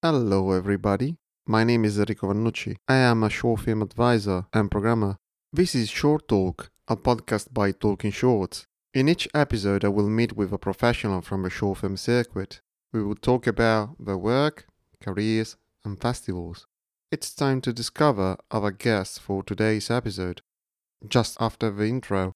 Hello, everybody. My name is Enrico Vannucci. I am a short film advisor and programmer. This is Short Talk, a podcast by Talking Shorts. In each episode, I will meet with a professional from the short film circuit. We will talk about their work, careers, and festivals. It's time to discover our guests for today's episode. Just after the intro.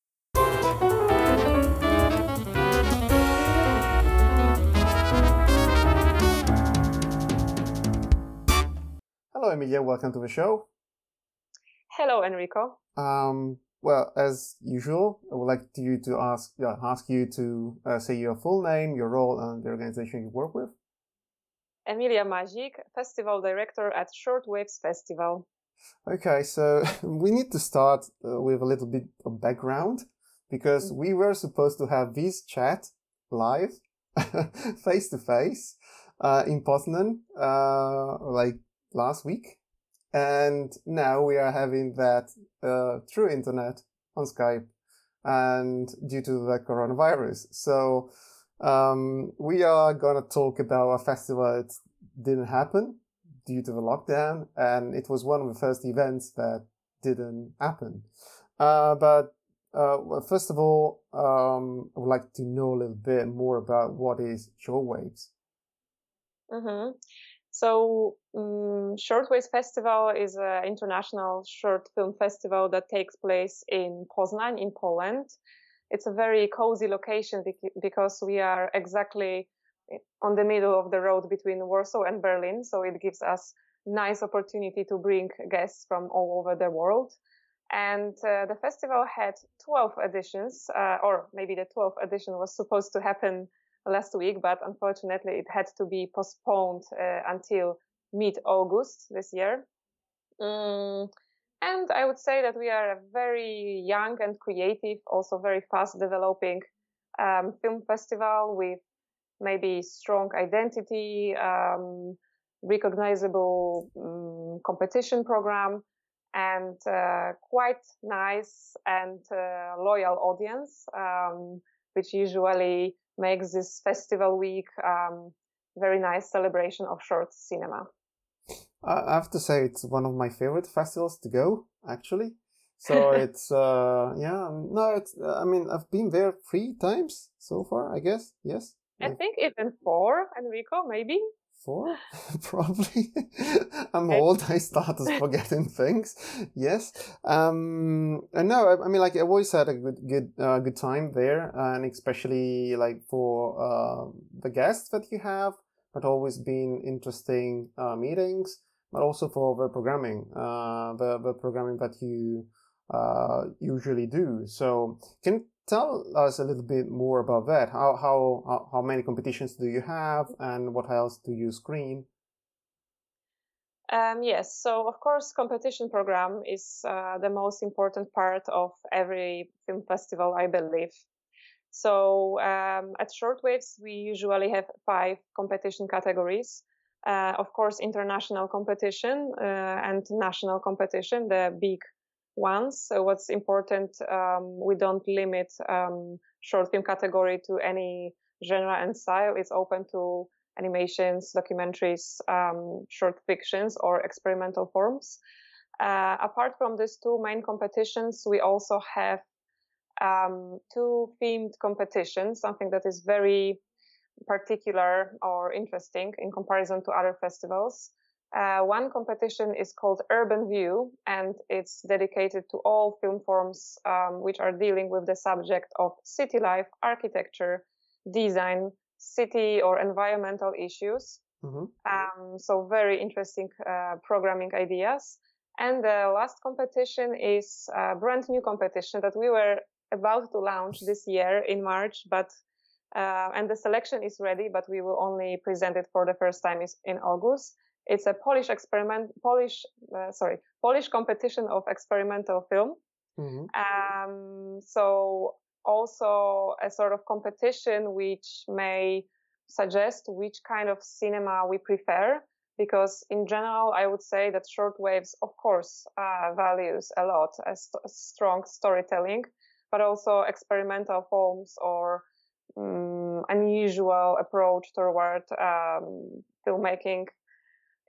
Emilia. Welcome to the show. Hello, Enrico. Um, well, as usual, I would like you to ask yeah, ask you to uh, say your full name, your role, and the organization you work with. Emilia Mazik, Festival Director at Shortwaves Festival. Okay, so we need to start uh, with a little bit of background because we were supposed to have this chat live, face to face, uh, in Poznan, uh, like last week. And now we are having that uh, through internet on Skype and due to the coronavirus. So um, we are going to talk about a festival that didn't happen due to the lockdown. And it was one of the first events that didn't happen. Uh, but uh, well, first of all, um, I would like to know a little bit more about what is Shortwaves. Mm-hmm. So, um, Shortwaves Festival is an international short film festival that takes place in Poznan, in Poland. It's a very cozy location because we are exactly on the middle of the road between Warsaw and Berlin. So it gives us nice opportunity to bring guests from all over the world. And uh, the festival had 12 editions, uh, or maybe the 12th edition was supposed to happen last week, but unfortunately it had to be postponed uh, until mid-August this year. Mm, and I would say that we are a very young and creative, also very fast developing um, film festival with maybe strong identity, um, recognizable um, competition program, and uh, quite nice and uh, loyal audience, um, which usually makes this festival week um, very nice celebration of short cinema. I have to say it's one of my favorite festivals to go actually. So it's uh yeah no it's I mean I've been there three times so far I guess yes. I think even four Enrico maybe four? Probably. I'm old. I started forgetting things. Yes. Um and no I, I, mean like i always had a good good uh, good time there and especially like for uh, the guests that you have but always been interesting uh, meetings but also for the programming uh the, the programming that you uh usually do. So can tell us a little bit more about that. How, how, how many competitions do you have and what else do you screen? Um, yes, so of course, competition program is uh, the most important part of every film festival, I believe. So um, at Shortwaves, we usually have five competition categories. Uh, of course, international competition uh, and national competition, the big ones. So what's important, um, we don't limit um, short film category to any genre and style. It's open to animations, documentaries, um, short fictions, or experimental forms. Uh, apart from these two main competitions, we also have um, two themed competitions, something that is very particular or interesting in comparison to other festivals. Uh, one competition is called Urban View, and it's dedicated to all film forms um, which are dealing with the subject of city life, architecture, design, city or environmental issues. Mm-hmm. Um, so very interesting uh, programming ideas. And the last competition is a brand new competition that we were about to launch this year in March, but uh, and the selection is ready, but we will only present it for the first time in August. It's a Polish experiment, Polish, uh, sorry, Polish competition of experimental film. Mm-hmm. Um, so also a sort of competition which may suggest which kind of cinema we prefer. Because in general, I would say that shortwaves, of course, uh, values a lot a, st- a, strong storytelling, but also experimental films or um, unusual approach toward um, filmmaking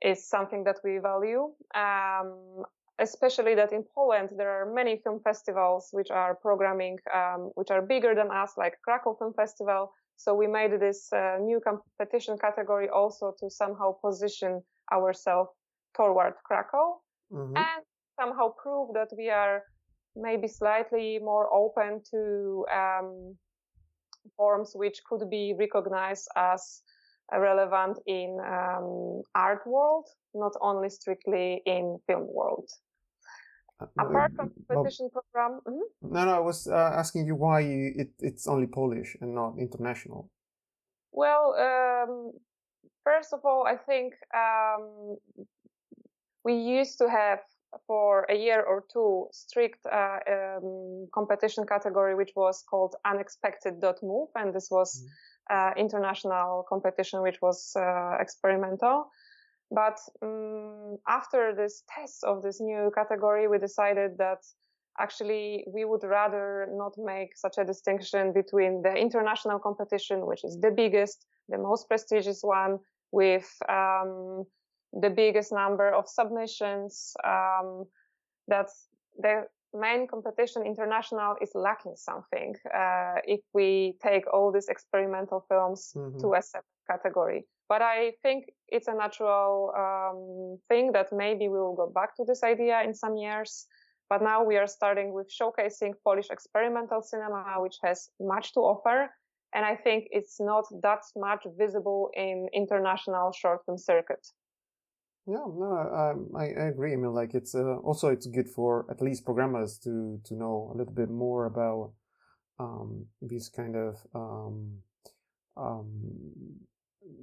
is something that we value. Um, especially that in Poland there are many film festivals which are programming, um, which are bigger than us, like Krakow Film Festival. So we made this uh, new competition category also to somehow position ourselves toward Krakow mm-hmm. and somehow prove that we are maybe slightly more open to um, forms which could be recognized as relevant in um, art world, not only strictly in film world. Uh, Apart from competition well, program. Mm-hmm. No, no, I was uh, asking you why you, it, it's only Polish and not international. Well, um, first of all, I think um, we used to have for a year or two strict uh, um, competition category, which was called unexpected.move. And this was mm. Uh, international competition, which was uh, experimental. But um, after this test of this new category, we decided that actually we would rather not make such a distinction between the international competition, which is the biggest, the most prestigious one with um, the biggest number of submissions. Um, that the main competition international is lacking something uh, if we take all these experimental films mm-hmm. to a separate category. But I think it's a natural um, thing that maybe we will go back to this idea in some years. But now we are starting with showcasing Polish experimental cinema, which has much to offer. And I think it's not that much visible in international short film circuit. Yeah, no, I, I, I agree. I mean, like it's uh, also it's good for at least programmers to to know a little bit more about um, these kind of um, um,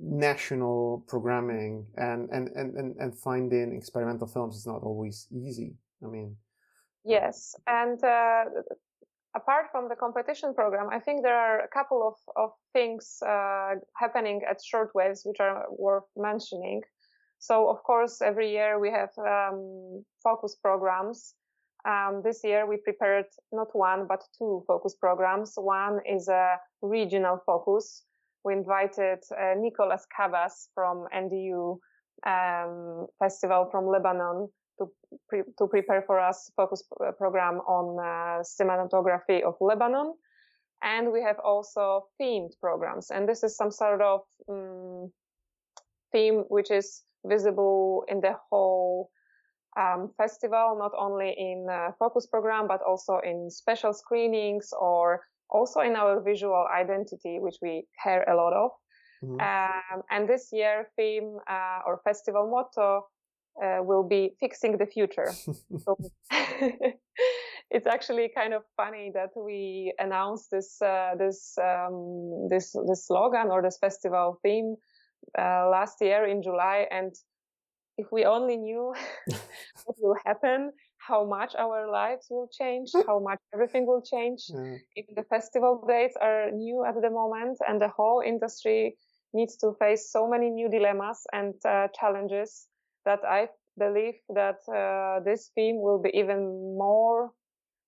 national programming and, and, and, and, and finding experimental films is not always easy. I mean, yes, and uh, apart from the competition program, I think there are a couple of of things uh, happening at Shortwaves which are worth mentioning. So of course, every year we have um, focus programs. Um, this year we prepared not one but two focus programs. One is a regional focus. We invited uh, Nicolas Khabbaz from NDU um, festival from Lebanon to pre- to prepare for us focus uh, program on uh, cinematography of Lebanon. And we have also themed programs, and this is some sort of um, theme which is visible in the whole um, festival, not only in focus program, but also in special screenings or also in our visual identity, which we care a lot of. Mm-hmm. Um, and this year theme uh, or festival motto uh, will be fixing the future. so it's actually kind of funny that we announced this uh, this um, this this slogan or this festival theme uh, last year in July. And if we only knew what will happen, how much our lives will change, how much everything will change. Even the festival dates are new at the moment, and the whole industry needs to face so many new dilemmas and uh, challenges that I believe that uh, this theme will be even more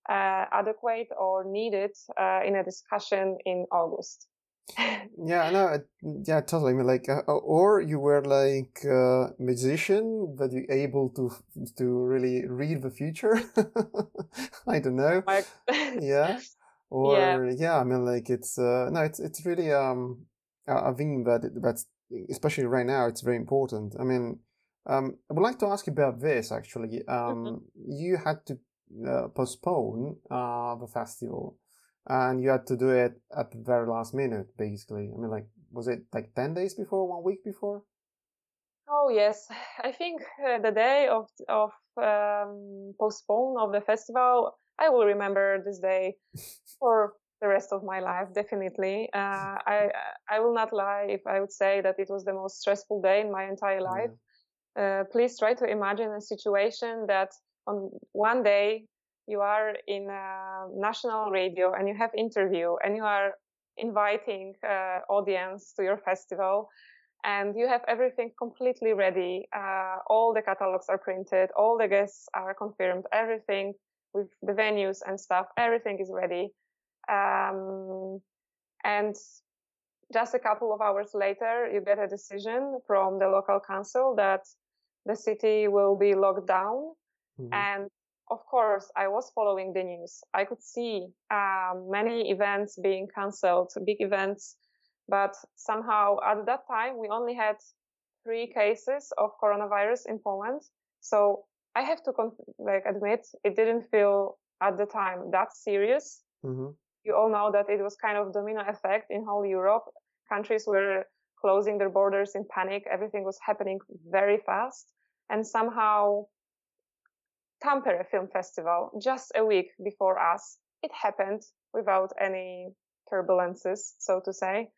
uh, adequate or needed uh, in a discussion in August yeah, no, yeah, totally. I mean, like, uh, or you were like a musician, but you able to to really read the future. I don't know. yeah, or yeah. yeah. I mean, like, it's uh, no, it's it's really um, I think that that's especially right now, it's very important. I mean, um, I would like to ask you about this actually. Um, mm-hmm. you had to uh, postpone uh the festival and you had to do it at the very last minute, basically. I mean, like, was it like 10 days before, one week before? Oh, yes. I think uh, the day of, of um, postpone of the festival, I will remember this day for the rest of my life, definitely. Uh, I, I will not lie if I would say that it was the most stressful day in my entire life. Yeah. Uh, please try to imagine a situation that on one day you are in a national radio and you have interview and you are inviting uh, audience to your festival and you have everything completely ready. Uh, all the catalogs are printed, all the guests are confirmed, everything with the venues and stuff, everything is ready. Um, and just a couple of hours later, you get a decision from the local council that the city will be locked down. Mhm. And of course, I was following the news. I could see um, many events being cancelled, big events. But somehow at that time, we only had three cases of coronavirus in Poland. So I have to con- like admit it didn't feel at the time that serious. Mhm. You all know that it was kind of domino effect in whole Europe. Countries were closing their borders in panic. Everything was happening very fast. And somehow Tampere Film Festival, just a week before us, it happened without any turbulences, so to say.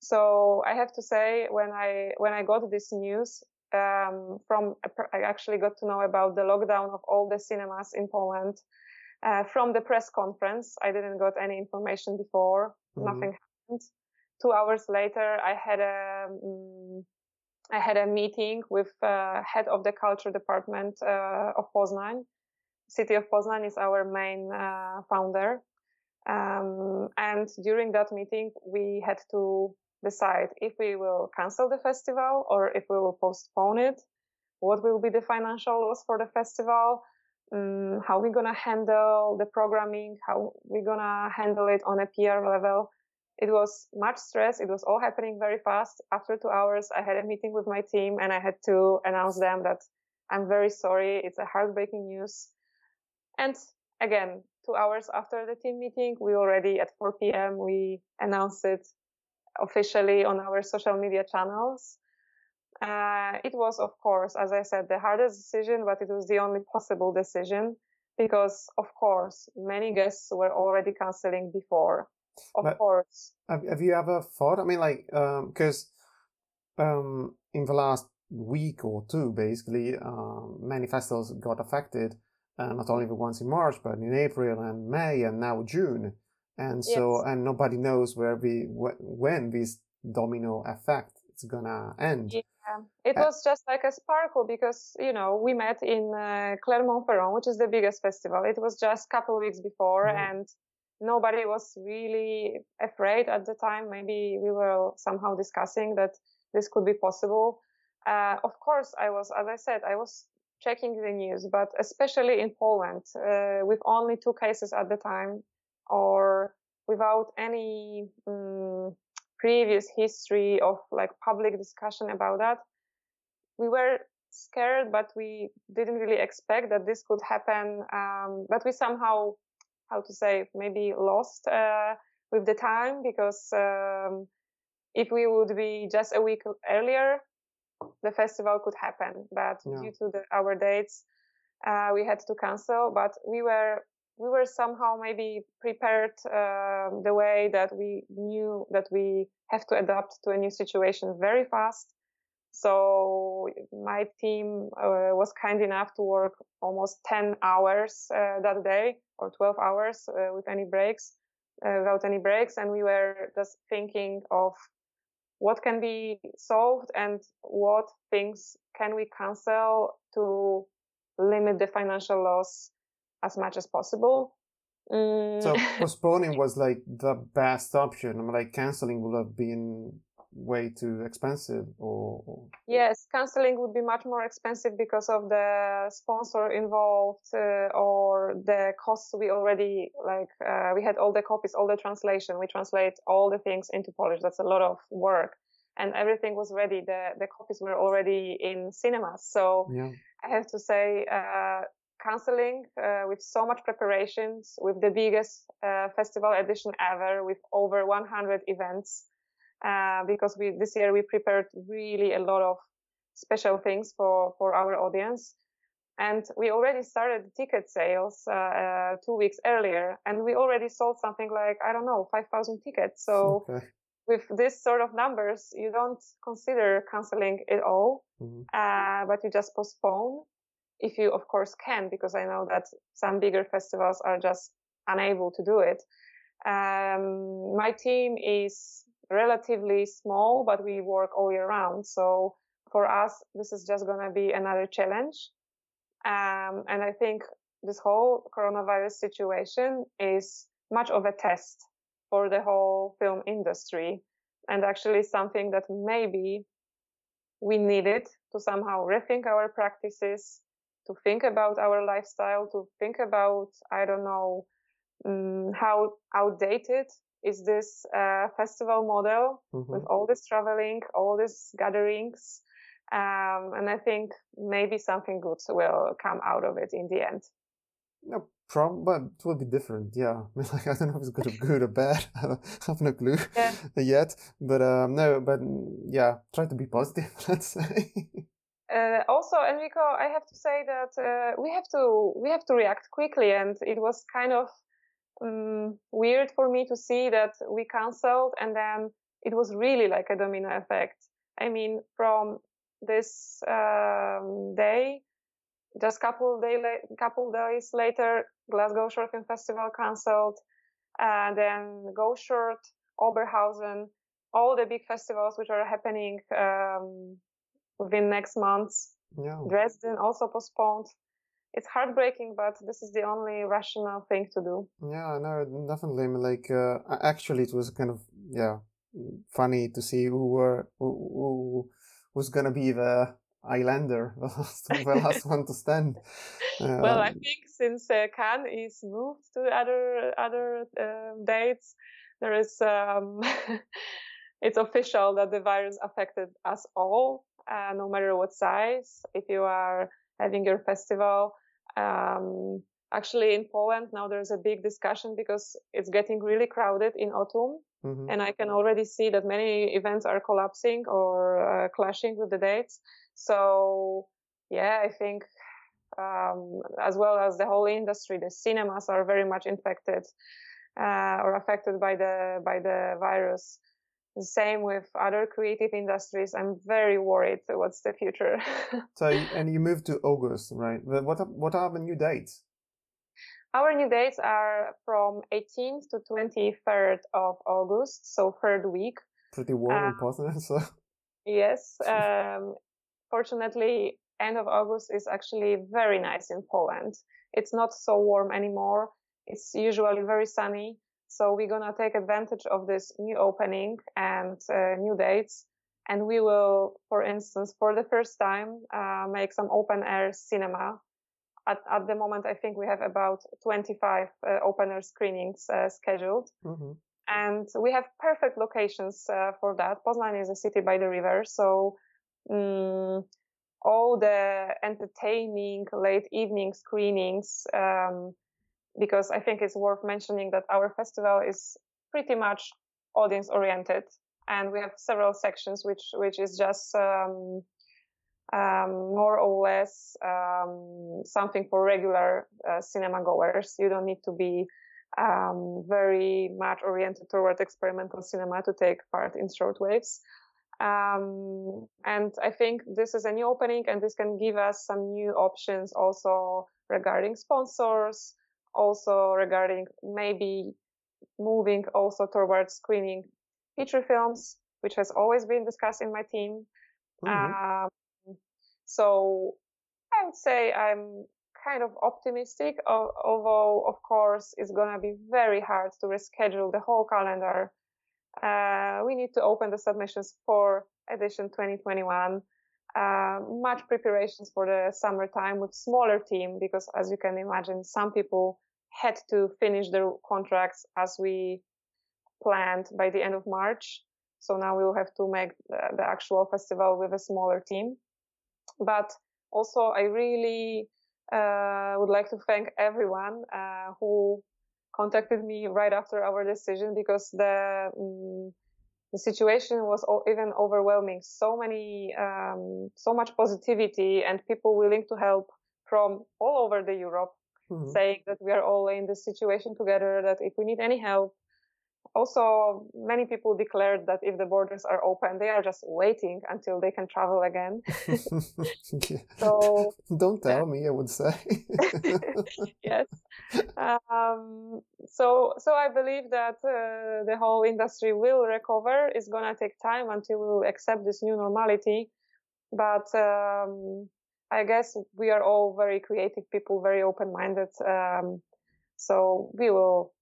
So I have to say, when I when I got this news um, from, I actually got to know about the lockdown of all the cinemas in Poland uh, from the press conference. I didn't got any information before. Mhm. Nothing happened. Two hours later, I had a mm, I had a meeting with uh, head of the culture department uh, of Poznań. City of Poznań is our main uh, founder. Um, and during that meeting, we had to decide if we will cancel the festival or if we will postpone it. What will be the financial loss for the festival? Um, how we gonna handle the programming? How we gonna handle it on a PR level? It was much stress. It was all happening very fast. After two hours, I had a meeting with my team and I had to announce them that I'm very sorry. It's a heartbreaking news. And again, two hours after the team meeting, we already at 4 p.m. we announced it officially on our social media channels. Uh, it was, of course, as I said, the hardest decision, but it was the only possible decision because, of course, many guests were already canceling before. Of But- course. Have, have you ever thought? I mean, like, because um, in the last week or two, basically, um, many festivals got affected. Uh, not only the ones in March, but in April and May and now June. And so, Yes. and nobody knows where we wh- when this domino effect is gonna end. Yeah. It Uh, was just like a sparkle because, you know, we met in uh, Clermont-Ferrand, which is the biggest festival. It was just a couple of weeks before Mhm. and nobody was really afraid at the time. Maybe we were somehow discussing that this could be possible. Uh, of course, I was, as I said, I was checking the news, but especially in Poland, uh, with only two cases at the time or without any um, previous history of like public discussion about that, we were scared, but we didn't really expect that this could happen. Um, but we somehow, how to say, maybe lost uh, with the time because um, if we would be just a week earlier, the festival could happen. But Yeah. due to the, our dates, uh, we had to cancel. But we were we were somehow maybe prepared uh, the way that we knew that we have to adapt to a new situation very fast. So my team uh, was kind enough to work almost 10 hours uh, that day or 12 hours uh, with any breaks, uh, without any breaks. And we were just thinking of what can be solved and what things can we cancel to limit the financial loss as much as possible. Mm, So postponing was like the best option. I mean, like canceling would have been way too expensive or, or Yes, canceling would be much more expensive because of the sponsor involved uh, or the costs we already like. Uh, we had all the copies, all the translation. We translate all the things into Polish. That's a lot of work, and everything was ready. The the copies were already in cinemas. So yeah. I have to say, uh, canceling uh, with so much preparations, with the biggest uh, festival edition ever, with over 100 events, uh, because we this year we prepared really a lot of special things for for our audience, and we already started ticket sales uh, uh, two weeks earlier, and we already sold something like I don't know 5,000 tickets. So Okay. with this sort of numbers, you don't consider canceling it all Mhm. uh, but you just postpone if you, of course, can, because I know that some bigger festivals are just unable to do it. Um, my team is relatively small, but we work all year round. So for us, this is just going to be another challenge. Um, and I think this whole coronavirus situation is much of a test for the whole film industry and actually something that maybe we needed to somehow rethink our practices, to think about our lifestyle, to think about, I don't know, um, how outdated is this uh, festival model mm-hmm. with all this traveling, all these gatherings. Um, and I think maybe something good will come out of it in the end. No, problem, but it will be different. Yeah, like I don't know if it's good or good or bad. I have no clue yeah. yet. But um, no, but yeah, try to be positive. Let's say. Uh, also, Enrico, I have to say that uh, we have to we have to react quickly, and it was kind of um, weird for me to see that we cancelled, and then it was really like a domino effect. I mean, from this um, day, just couple day la- couple days later, Glasgow Short Film Festival cancelled, and then Go Short, Oberhausen, all the big festivals which are happening um, within next months. Yeah. Dresden also postponed. It's heartbreaking, but this is the only rational thing to do. Yeah, no, definitely. Like, uh, actually, it was kind of yeah funny to see who were who, who was gonna be the Islander, the last, the last one to stand. Well, I um, think since uh, Cannes is moved to other other uh, dates, there is um, it's official that the virus affected us all, uh, no matter what size. If you are having your festival, um, actually in Poland now there's a big discussion because it's getting really crowded in autumn. Mm-hmm. And I can already see that many events are collapsing or uh, clashing with the dates. So yeah, I think um, as well as the whole industry, the cinemas are very much infected uh, or affected by the by the virus. The same with other creative industries. I'm very worried. What's the future? so, and you moved to August, right? What are, what are the new dates? Our new dates are from 18th to 23rd of August, so third week. Pretty warm in Poznan, so. Yes. Um, fortunately, end of August is actually very nice in Poland. It's not so warm anymore. It's usually very sunny. So we're going to take advantage of this new opening and uh, new dates. And we will, for instance, for the first time, uh, make some open air cinema. At, at the moment, I think we have about 25 uh, open air screenings uh, scheduled. Mm-hmm. And we have perfect locations uh, for that. Poznan is a city by the river. So um, all the entertaining late evening screenings um, because I think it's worth mentioning that our festival is pretty much audience oriented and we have several sections which which is just um, um, more or less um, something for regular uh, cinema goers. You don't need to be um, very much oriented toward experimental cinema to take part in shortwaves. Um, and I think this is a new opening and this can give us some new options also regarding sponsors, also regarding maybe moving also towards screening feature films, which has always been discussed in my team. Mm-hmm. Um, so I would say I'm kind of optimistic, although of course it's going to be very hard to reschedule the whole calendar uh, we need to open the submissions for edition 2021. Uh, much preparations for the summertime with smaller team because as you can imagine, some people had to finish their contracts as we planned by the end of March. So now we will have to make the, the actual festival with a smaller team. But also I really uh, would like to thank everyone uh, who contacted me right after our decision because the um, the situation was even overwhelming. So many, um, so much positivity and people willing to help from all over the Europe, mm-hmm. saying that we are all in this situation together. That if we need any help, also many people declared that if the borders are open they are just waiting until they can travel again so don't tell yeah. me i would say yes um, so so i believe that uh, the whole industry will recover it's going to take time until we accept this new normality but um, i guess we are all very creative people very open minded um, so we will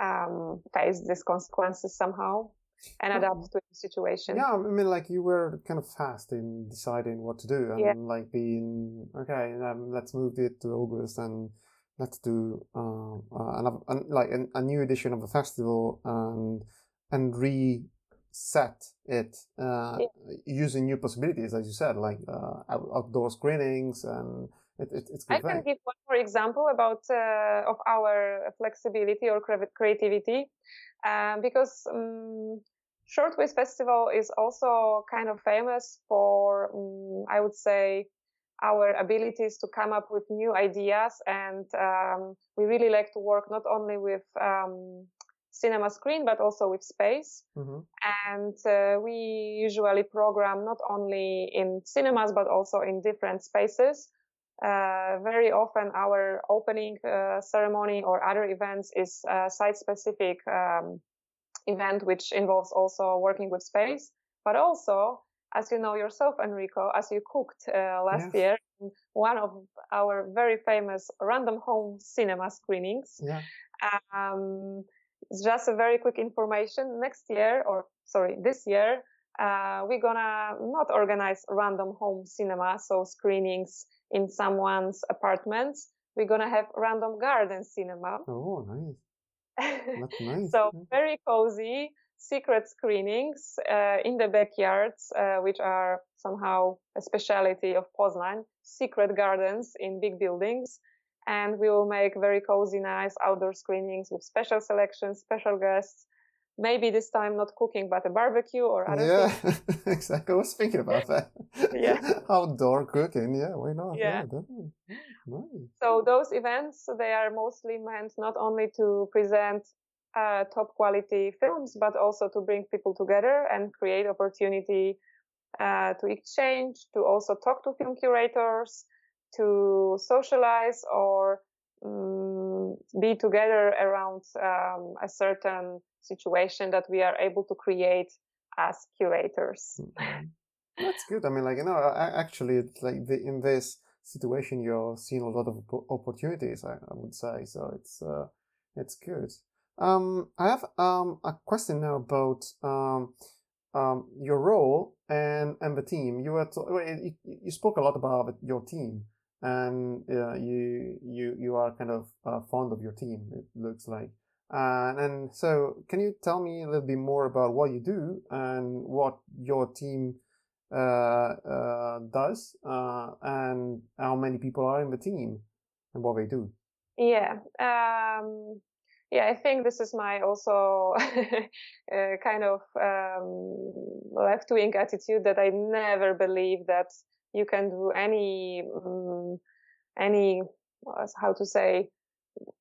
um, face these consequences somehow. and adapt to the situation. Yeah, I mean, like you were kind of fast in deciding what to do, and Yeah. like being okay. Um, let's move it to August, and let's do um, uh, another, an, like an, a new edition of the festival, and and reset it uh, using new possibilities, as you said, like uh, out, outdoor screenings, and it, it, it's good I can give one more example about uh, of our flexibility or creativity, um, because um, Shortwave Festival is also kind of famous for, um, I would say, our abilities to come up with new ideas, and um, we really like to work not only with um, cinema screen but also with space. hmm And uh, we usually program not only in cinemas but also in different spaces. Uh, very often our opening uh, ceremony or other events is a site-specific um, event which involves also working with space, but also, as you know yourself, Enrico, as you cooked uh, last Yeah. year, one of our very famous random home cinema screenings. Yeah. Um, just a very quick information. Next year, or sorry, this year, uh, we're gonna not organize random home cinema, so screenings in someone's apartments. We're gonna have random garden cinema. Oh, nice. That's nice. so very cozy secret screenings uh, in the backyards, uh, which are somehow a specialty of Poznan. Secret gardens in big buildings. And we will make very cozy, nice outdoor screenings with special selections, special guests. Maybe this time not cooking, but a barbecue or other Yeah, things. exactly. I was thinking about that. Yeah. Outdoor cooking. Yeah, why not? Yeah. definitely. Nice. So those events, they are mostly meant not only to present uh, top quality films, but also to bring people together and create opportunity uh, to exchange, to also talk to film curators, to socialize or um, be together around um, a certain situation that we are able to create as curators. Mhm. That's good. I mean, like you know, actually, it's like the, in this situation, you're seeing a lot of opportunities. I, I would say so. It's uh, it's good. Um, I have um a question now about um um your role and and the team. You were you, you spoke a lot about your team, and uh, you you you are kind of uh, fond of your team. It looks like. Uh, and so, can you tell me a little bit more about what you do and what your team uh, uh, does, uh, and how many people are in the team and what they do? Yeah. Um, yeah, I think this is my also uh, kind of um, left wing attitude that I never believe that you can do any um, any uh, how to say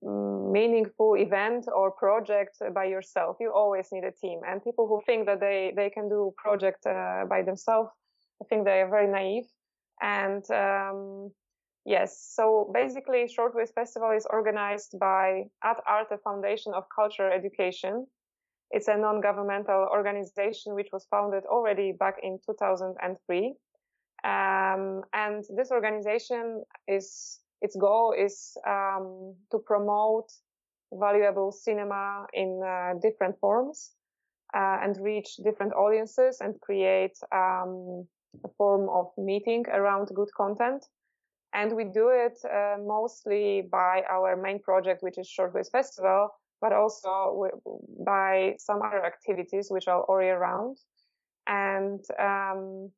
mm, meaningful event or project by yourself. You always need a team, and people who think that they they can do project uh, by themselves, I think they are very naive. And um, Yes. So basically, Shortwave Festival is organized by Ad Arte Foundation of Culture Education. It's a non-governmental organization which was founded already back in 2003. Um, and this organization is, its goal is um, to promote valuable cinema in uh, different forms uh, and reach different audiences and create um, a form of meeting around good content and we do it uh, mostly by our main project, which is Shortwave Festival, but also by some other activities which are all year round. And um,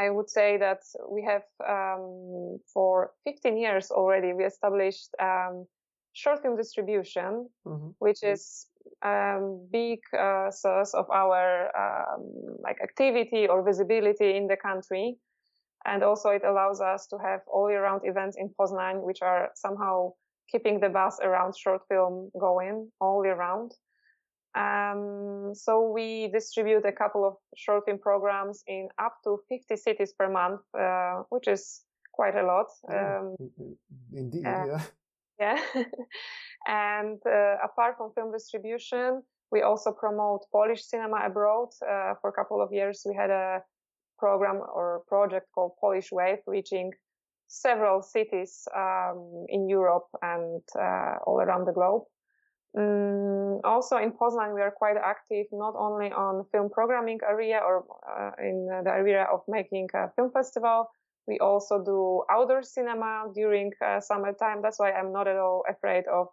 I would say that we have um, for 15 years already we established um, short film distribution, Mhm. which is um, big uh, source of our um, like activity or visibility in the country and also it allows us to have all year round events in Poznan, which are somehow keeping the buzz around short film going all year round. Um, so we distribute a couple of short film programs in up to 50 cities per month, uh, which is quite a lot. Um, in- in- Indeed, uh, yeah. yeah. and uh, apart from film distribution, we also promote Polish cinema abroad. Uh, for a couple of years, we had a program or project called Polish Wave, reaching several cities um, in Europe and uh, all around the globe. Um, also in Poznan, we are quite active not only on film programming area or uh, in the area of making a film festival. We also do outdoor cinema during uh, summertime. That's why I'm not at all afraid of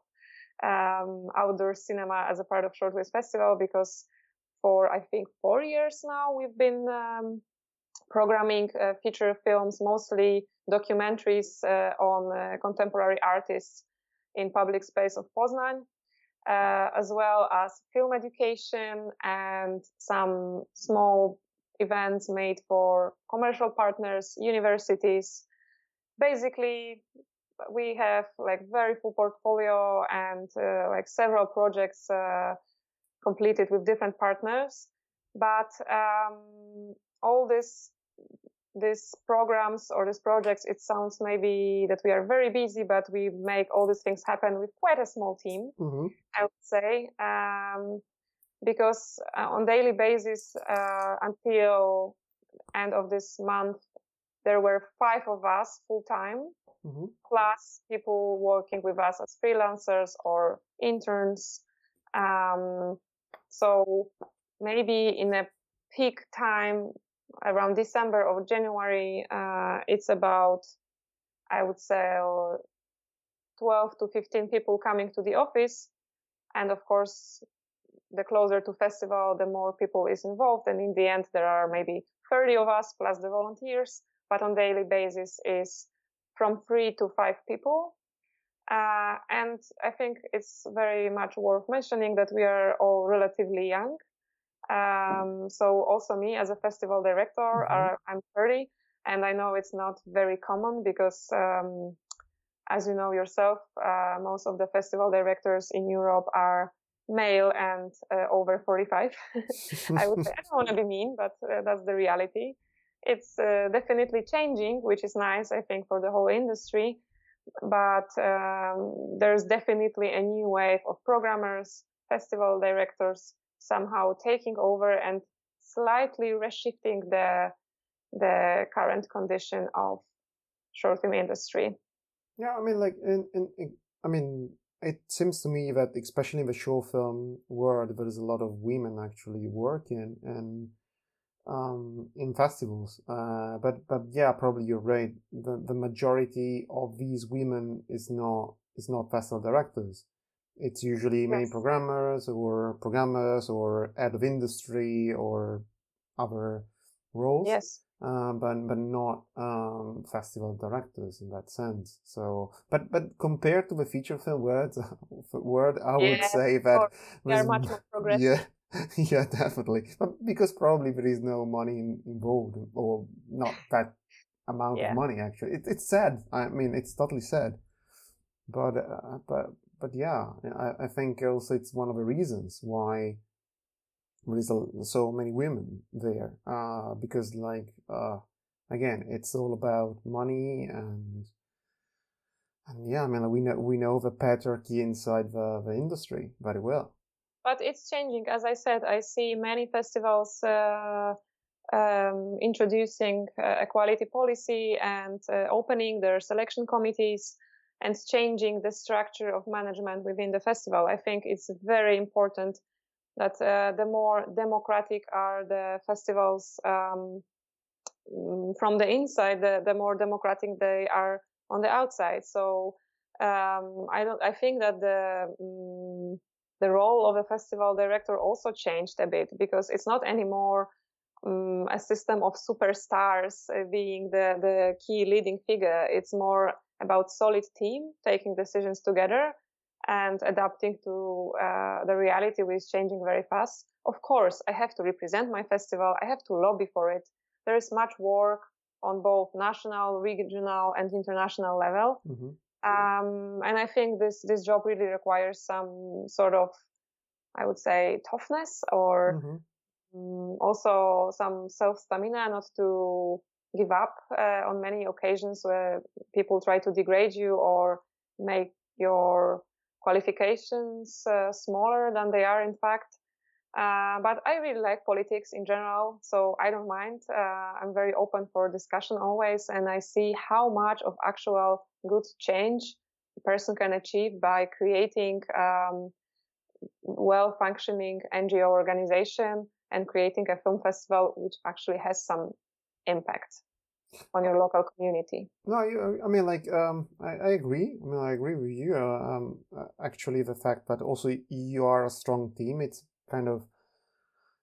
um, outdoor cinema as a part of Shortwave Festival because for I think four years now we've been um, programming uh, feature films, mostly documentaries uh, on uh, contemporary artists in public space of Poznan uh, as well as film education and some small events made for commercial partners, universities. Basically, we have like very full portfolio and uh, like several projects uh, completed with different partners. But um, all this these programs or these projects, it sounds maybe that we are very busy, but we make all these things happen with quite a small team, mm-hmm. I would say. Um, because uh, on daily basis, uh, until end of this month, there were five of us full time, mm-hmm. plus people working with us as freelancers or interns. Um, so maybe in a peak time, around December or January, uh, it's about, I would say, 12 to 15 people coming to the office. And of course, the closer to festival, the more people is involved. And in the end, there are maybe 30 of us plus the volunteers, but on daily basis is from three to five people. Uh, and I think it's very much worth mentioning that we are all relatively young. Um, so also me as a festival director, mm-hmm. uh, I'm 30 and I know it's not very common because, um, as you know yourself, uh, most of the festival directors in Europe are male and uh, over 45. I would say, I don't want to be mean, but uh, that's the reality. It's uh, definitely changing, which is nice, I think, for the whole industry. But um, there's definitely a new wave of programmers, festival directors, somehow taking over and slightly reshifting the the current condition of short film industry. Yeah, I mean, like, in, in, in, I mean, it seems to me that especially in the short film world, there is a lot of women actually working and um, in festivals. Uh, but but yeah, probably you're right. The the majority of these women is not is not festival directors. It's usually yes. main programmers or programmers or head of industry or other roles. Yes. Uh, but but not um, festival directors in that sense. So, but but compared to the feature film world, word I would say that they are much more progressive. Yeah, yeah, definitely. But because probably there is no money in, involved or not that amount yeah. of money. Actually, it, it's sad. I mean, it's totally sad. But uh, but but yeah, I, I think also it's one of the reasons why there is so many women there. Uh, because like, uh, again, it's all about money and, and yeah, I mean, we know, we know the patriarchy inside the, the industry very well. But it's changing. As I said, I see many festivals, uh, um, introducing uh, equality policy and uh, opening their selection committees and changing the structure of management within the festival. I think it's very important that uh, the more democratic are the festivals um, mm, from the inside, the, the, more democratic they are on the outside. So um, I don't. I think that the um, the role of a festival director also changed a bit because it's not anymore um, a system of superstars uh, being the the key leading figure. It's more about solid team taking decisions together and adapting to uh, the reality which is changing very fast. Of course, I have to represent my festival. I have to lobby for it. There is much work on both national, regional, and international level. Mm-hmm. Um, and I think this this job really requires some sort of, I would say, toughness or mm-hmm. um, also some self stamina, not to give up uh, on many occasions where people try to degrade you or make your qualifications uh, smaller than they are in fact. Uh, but I really like politics in general, so I don't mind. Uh, I'm very open for discussion always, and I see how much of actual good change a person can achieve by creating um, well functioning NGO organization and creating a film festival which actually has some impact on your local community. No, you, I mean, like, um, I, I, agree. I mean, I agree with you. Uh, um, uh, actually, the fact that also you are a strong team, it's kind of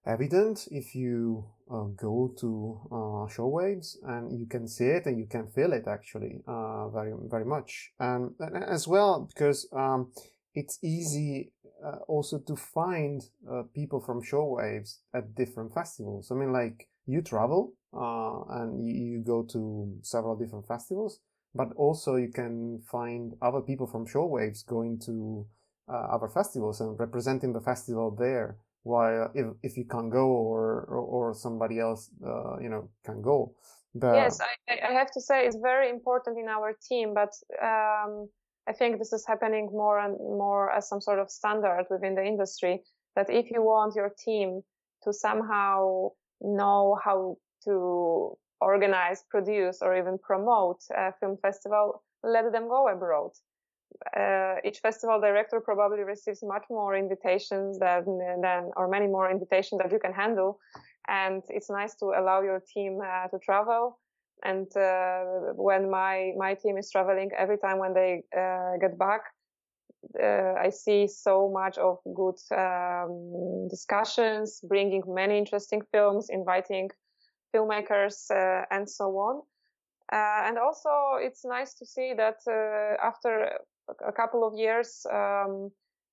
evident if you uh, go to uh, and you can see it and you can feel it actually uh, very very much and, and as well because um, it's easy uh, also to find uh, people from Shortwaves at different festivals i mean like you travel uh, and you, you, go to several different festivals but also you can find other people from Shortwaves going to other festivals and representing the festival there while if, if you can't go or, or, or somebody else, uh, you know, can go. The... Yes, I, I have to say it's very important in our team, but um, I think this is happening more and more as some sort of standard within the industry that if you want your team to somehow know how to organize, produce, or even promote a film festival, let them go abroad uh, each festival director probably receives much more invitations than, than, or many more invitations that you can handle. And it's nice to allow your team uh, to travel. And uh, when my my team is traveling, every time when they uh, get back, uh, I see so much of good um, discussions, bringing many interesting films, inviting filmmakers, uh, and so on. Uh, and also, it's nice to see that uh, after a couple of years, um,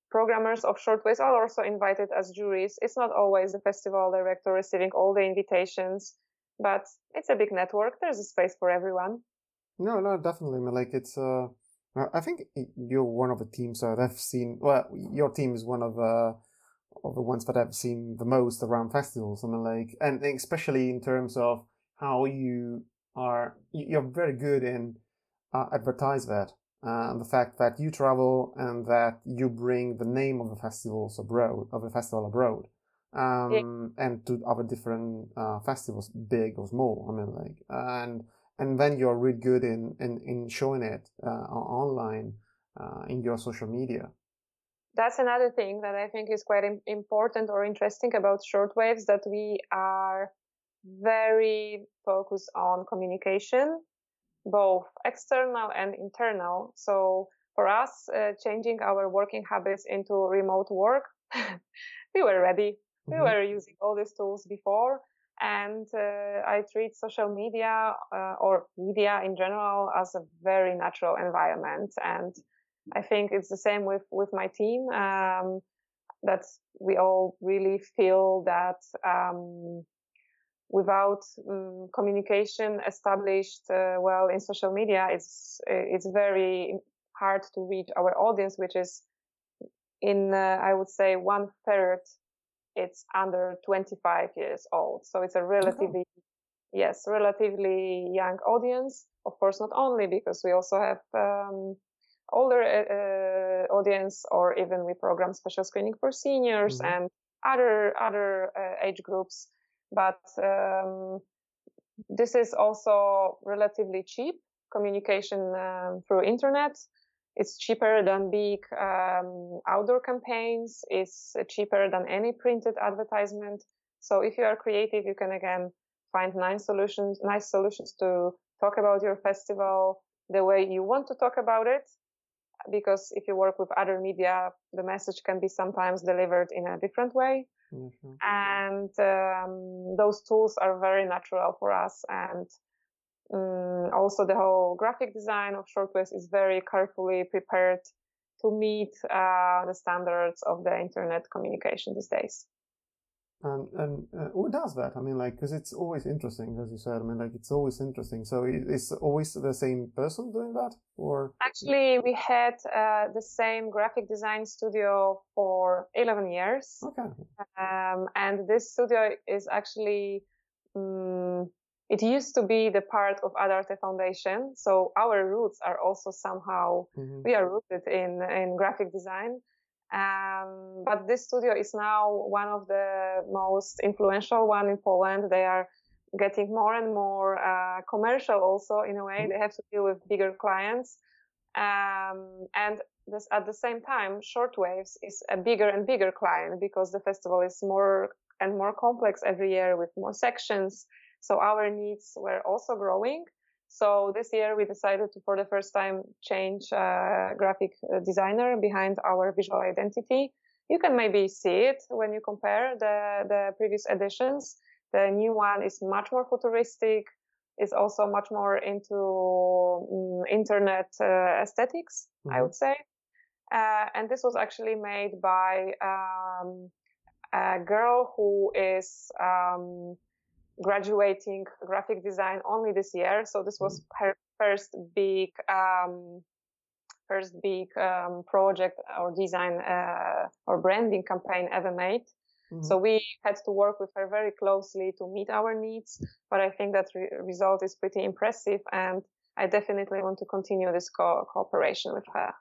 programmers of Shortwaves are also invited as juries. It's not always the festival director receiving all the invitations, but it's a big network. There's a space for everyone. No, no, definitely. Like it's, uh, I think you're one of the teams that I've seen. Well, your team is one of uh, of the ones that I've seen the most around festivals. I mean, like, and especially in terms of how you are, you're very good in uh, advertise that uh, the fact that you travel and that you bring the name of the festivals abroad, of the festival abroad, um, yeah. and to other different uh, festivals, big or small. I mean, like, and and then you're really good in in, in showing it uh, online uh, in your social media. That's another thing that I think is quite important or interesting about shortwaves that we are very focused on communication both external and internal. So for us, uh, changing our working habits into remote work, we were ready. Mm-hmm. We were using all these tools before. And uh, I treat social media uh, or media in general as a very natural environment. And I think it's the same with, with my team. Um, that we all really feel that um, without um, communication established uh, well in social media, it's it's very hard to reach our audience, which is in uh, I would say one third. It's under 25 years old, so it's a relatively yes, relatively young audience. Of course, not only because we also have um, older uh, uh audience, or even we program special screening for seniors mm-hmm. and other other uh, age groups but um, this is also relatively cheap communication um, through internet. It's cheaper than big um, outdoor campaigns. It's cheaper than any printed advertisement. So if you are creative, you can again find nice solutions, nice solutions to talk about your festival the way you want to talk about it. Because if you work with other media, the message can be sometimes delivered in a different way. Mm-hmm. And um, those tools are very natural for us. And um, also the whole graphic design of Shortwaves is very carefully prepared to meet uh, the standards of the internet communication these days. And and uh, who does that? I mean, like, because it's always interesting, as you said. I mean, like, it's always interesting. So it's always the same person doing that, or actually, we had uh, the same graphic design studio for eleven years. Okay. Um, and this studio is actually, um, it used to be the part of Ad Arte Foundation. So our roots are also somehow mm-hmm. we are rooted in in graphic design. Um, but this studio is now one of the most influential one in Poland. They are getting more and more uh, commercial also in a way. Mm-hmm. They have to deal with bigger clients. Um, and this, at the same time, Shortwaves is a bigger and bigger client because the festival is more and more complex every year with more sections. So our needs were also growing. So this year we decided to, for the first time, change uh, graphic uh, designer behind our visual identity. You can maybe see it when you compare the, the previous editions. The new one is much more futuristic, is also much more into um, internet uh, esthetics mm-hmm. I would say. Uh, and this was actually made by um, a girl who is um, graduating graphic design only this year. So this was mm-hmm. her first big, um, first big um, project or design uh, or branding campaign ever made. Mm-hmm. So we had to work with her very closely to meet our needs. But I think that re- result is pretty impressive, and I definitely want to continue this co- cooperation with her.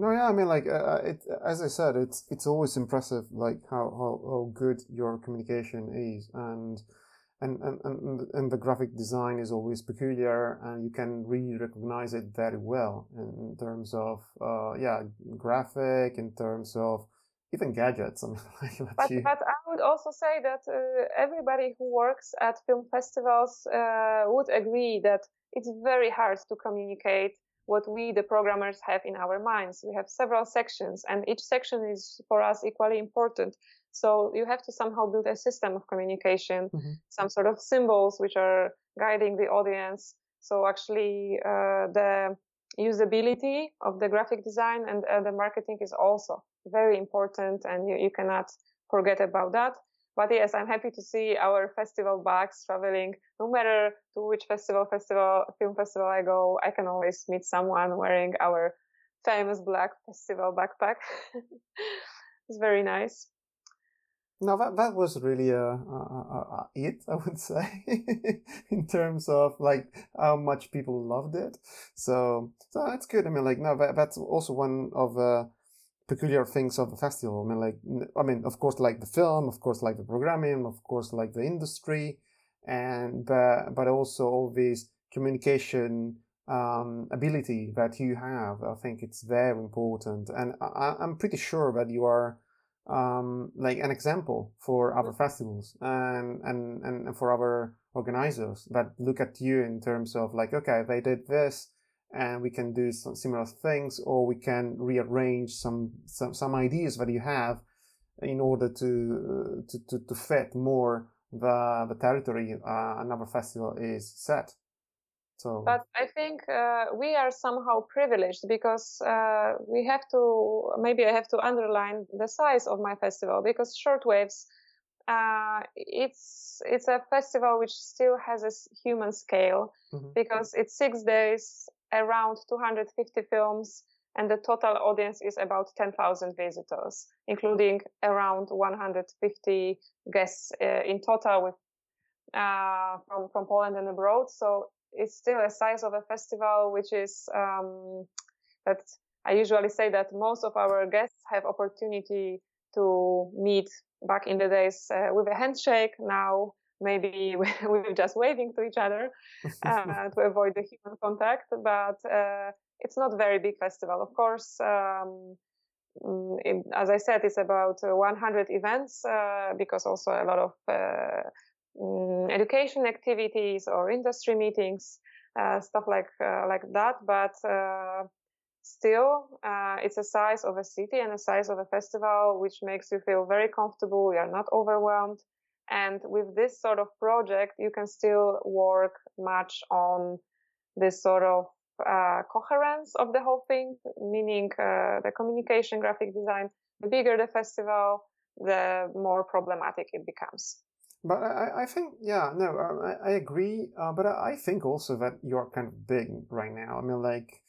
No, yeah, I mean, like, uh, uh, it, as I said, it's it's always impressive, like how, how, how good your communication is, and, and and and and the graphic design is always peculiar, and you can really recognize it very well in terms of, uh, yeah, graphic, in terms of even gadgets. I mean, but, but I would also say that uh, everybody who works at film festivals uh, would agree that it's very hard to communicate what we, the programmers, have in our minds. We have several sections, and each section is for us equally important. So you have to somehow build a system of communication, mm-hmm. some sort of symbols which are guiding the audience. So actually, uh, the usability of the graphic design and uh, the marketing is also very important, and you, you cannot forget about that. But yes, I'm happy to see our festival bags traveling. No matter to which festival, festival, film festival I go, I can always meet someone wearing our famous black festival backpack. it's very nice. No, that that was really uh, uh, uh, uh it, I would say, in terms of like how much people loved it. So, so that's good. I mean, like, no, that, that's also one of the peculiar things of the festival. I mean, like, I mean, of course, like the film, of course, like the programming, of course, like the industry, and but but also all this communication um, ability that you have. I think it's very important, and I, I'm pretty sure that you are um, like an example for other festivals and, and and for other organizers that look at you in terms of like, okay, they did this and we can do some similar things or we can rearrange some some, some ideas that you have in order to to, to, to fit more the the territory uh, another festival is set so but i think uh, we are somehow privileged because uh, we have to maybe i have to underline the size of my festival because shortwaves uh, it's it's a festival which still has a human scale mm-hmm. because it's six days around 250 films and the total audience is about 10,000 visitors, including around 150 guests uh, in total with, uh, from, from Poland and abroad. So it's still a size of a festival, which is, um, that I usually say that most of our guests have opportunity to meet back in the days uh, with a handshake. Now maybe we're just waving to each other uh, to avoid the human contact. But uh, it's not very big festival. Of course, um, mm, it, as I said, it's about 100 events uh, because also a lot of uh, mm, education activities or industry meetings, uh, stuff like uh, like that. But still, it's a size of a city and a size of a festival, which makes you feel very comfortable. You are not overwhelmed. And with this sort of project, you can still work much on this sort of uh, coherence of the whole thing, meaning uh, the communication, graphic design. The bigger the festival, the more problematic it becomes. But I, I think, yeah, no, I, I agree. Uh, but I think also that you're kind of big right now. I mean, like,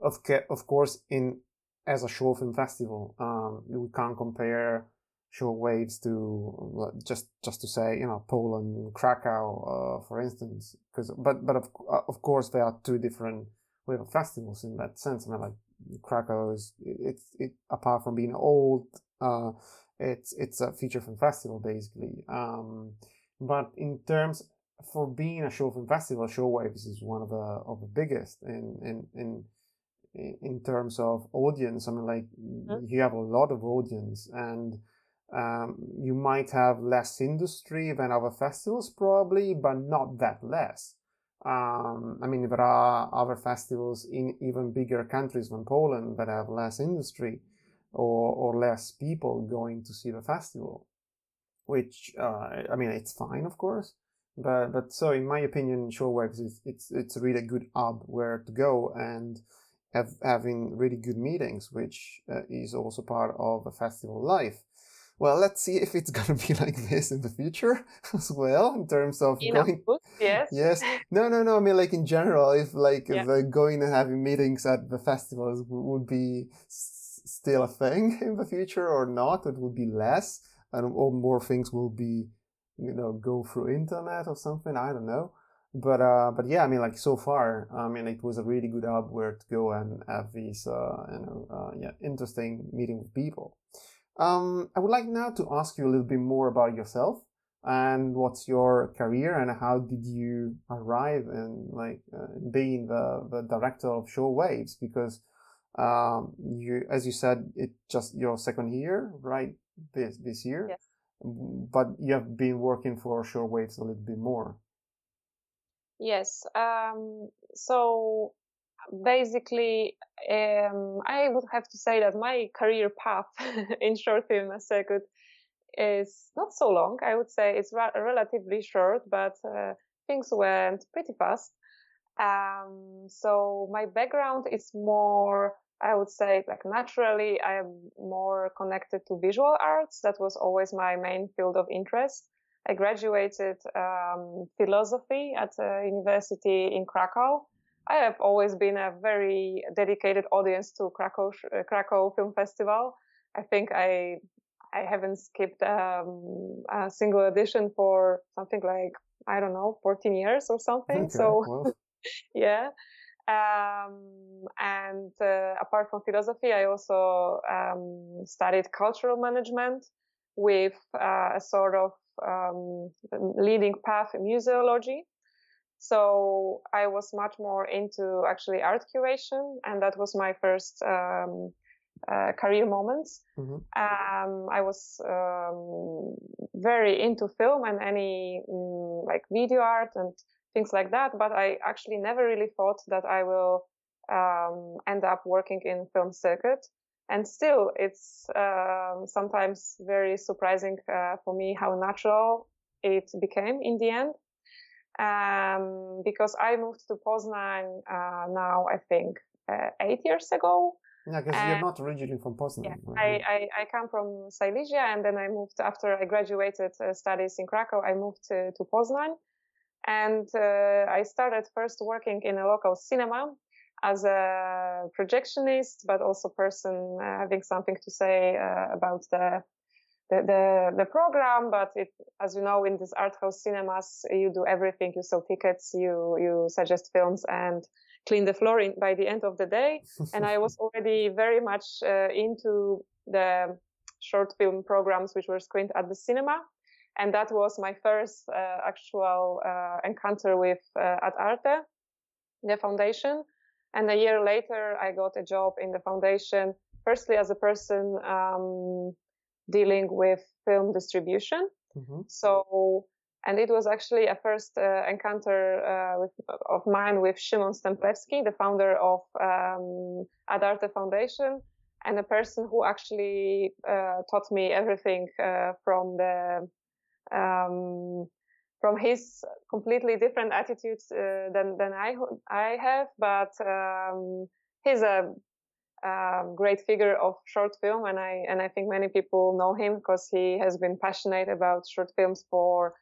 of, of course, in as a short film festival, um, we can't compare short waves to just just to say you know Poland Krakow uh, for instance because but but of uh, of course there are two different we have festivals in that sense I mean like Krakow is it's it apart from being old uh it's it's a feature film festival basically um but in terms for being a short film festival Shortwaves is one of the of the biggest in in in in terms of audience. I mean, like mm-hmm. you have a lot of audience, and um, you might have less industry than other festivals, probably, but not that less. Um, I mean, there are other festivals in even bigger countries than Poland that have less industry or, or less people going to see the festival, which, uh, I mean, it's fine, of course. But, but so in my opinion, Shortwaves is, it's, it's a really good hub where to go and have, having really good meetings, which uh, is also part of a festival life well, let's see if it's gonna be like this in the future as well, in terms of in going. yes. Yes. No, no, no. I mean, like in general, if like yeah. if, going and having meetings at the festivals would be s- still a thing in the future or not, it would be less, and or more things will be, you know, go through internet or something. I don't know. But uh, but yeah, I mean, like so far, I mean, it was a really good hub where to go and have these, uh, you know, uh, yeah, interesting meeting with people. Um, I would like now to ask you a little bit more about yourself and what's your career and how did you arrive in like uh, being the, the director of Short Waves? Because um, you as you said it just your second year right this this year. Yes. but you have been working for Short Waves a little bit more. Yes um, so basically, um, I would have to say that my career path in short film circuit is not so long. I would say it's ra- relatively short, but uh, things went pretty fast. Um, so my background is more, I would say, like naturally, I am more connected to visual arts. That was always my main field of interest. I graduated um, philosophy at a university in Krakow I have always been a very dedicated audience to Krakow, uh, Krakow Film Festival. I think I I haven't skipped um, a single edition for something like I don't know 14 years or something. Okay, so well. yeah. Um, and uh, apart from philosophy, I also um, studied cultural management with uh, a sort of um, leading path in museology. So I was much more into actually art curation, and that was my first um, uh, career moments. Mm-hmm. Um, I was um, very into film and any mm, like video art and things like that, but I actually never really thought that I will um, end up working in film circuit. And still, it's um, sometimes very surprising uh, for me how natural it became in the end um, because I moved to Poznan uh, now, I think, uh, eight years ago. Yeah, because you're not originally from Poznan. Yeah, right? I, I, I, come from Silesia and then I moved after I graduated uh, studies in Krakow, I moved to, to Poznan and uh, I started first working in a local cinema as a projectionist, but also person uh, having something to say uh, about the the, the, the program, but it, as you know, in these art house cinemas, you do everything. You sell tickets, you, you suggest films and clean the floor in, by the end of the day. and I was already very much uh, into the short film programs which were screened at the cinema. And that was my first uh, actual uh, encounter with uh, Ad Arte, the foundation. And a year later, I got a job in the foundation, firstly as a person um, dealing with film distribution. Mm-hmm. So, and it was actually a first uh, encounter uh, with, of mine with Szymon Stemplewski, the founder of um, Ad Arte Foundation, and a person who actually uh, taught me everything uh, from the um, from his completely different attitudes uh, than than I I have, but um, he's a um, great figure of short film, and I and I think many people know him because he has been passionate about short films for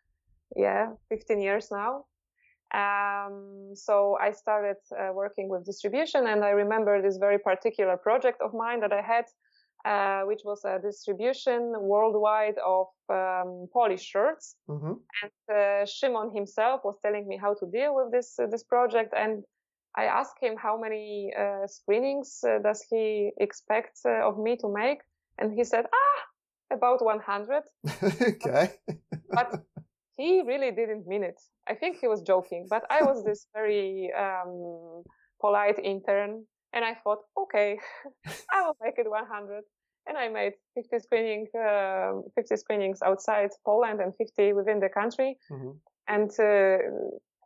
yeah 15 years now. Um, so I started uh, working with distribution, and I remember this very particular project of mine that I had, uh, which was a distribution worldwide of um, Polish shirts. Mm-hmm. And uh, Szymon himself was telling me how to deal with this uh, this project, and I asked him how many uh, screenings uh, does he expect uh, of me to make, and he said, ah, about 100. okay. but he really didn't mean it. I think he was joking, but I was this very um, polite intern And I thought, okay, I will make it 100. And I made 50 screening, uh, 50 screenings outside Poland and 50 within the country. Mm-hmm. And uh,